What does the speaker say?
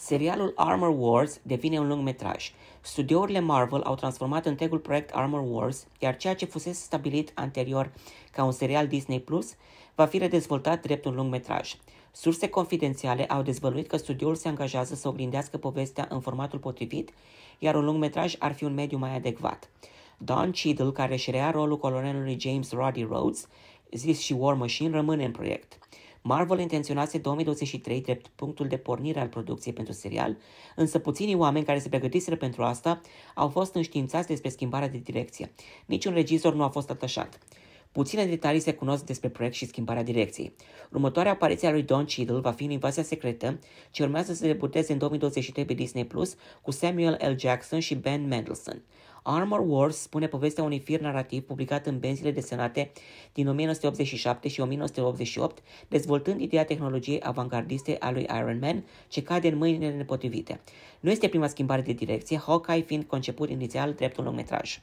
Serialul Armor Wars devine un lung metraj. Studiourile Marvel au transformat întregul proiect Armor Wars, iar ceea ce fusese stabilit anterior ca un serial Disney Plus va fi redezvoltat drept un lung metraj. Surse confidențiale au dezvăluit că studioul se angajează să oglindească povestea în formatul potrivit, iar un lung metraj ar fi un mediu mai adecvat. Don Cheadle, care își rea rolul colonelului James Roddy Rhodes, zis și War Machine, rămâne în proiect. Marvel intenționase 2023 drept punctul de pornire al producției pentru serial, însă puținii oameni care se pregătiseră pentru asta au fost înștiințați despre schimbarea de direcție. Niciun regizor nu a fost atașat. Puține detalii se cunosc despre proiect și schimbarea direcției. Următoarea apariție a lui Don Cheadle va fi în Invasia Secretă, ce urmează să debuteze în 2023 pe Disney Plus cu Samuel L. Jackson și Ben Mendelsohn. Armor Wars spune povestea unui fir narrativ publicat în benzile desenate din 1987 și 1988, dezvoltând ideea tehnologiei avangardiste a lui Iron Man, ce cade în mâinile nepotrivite. Nu este prima schimbare de direcție, Hawkeye fiind conceput inițial drept un lungmetraj.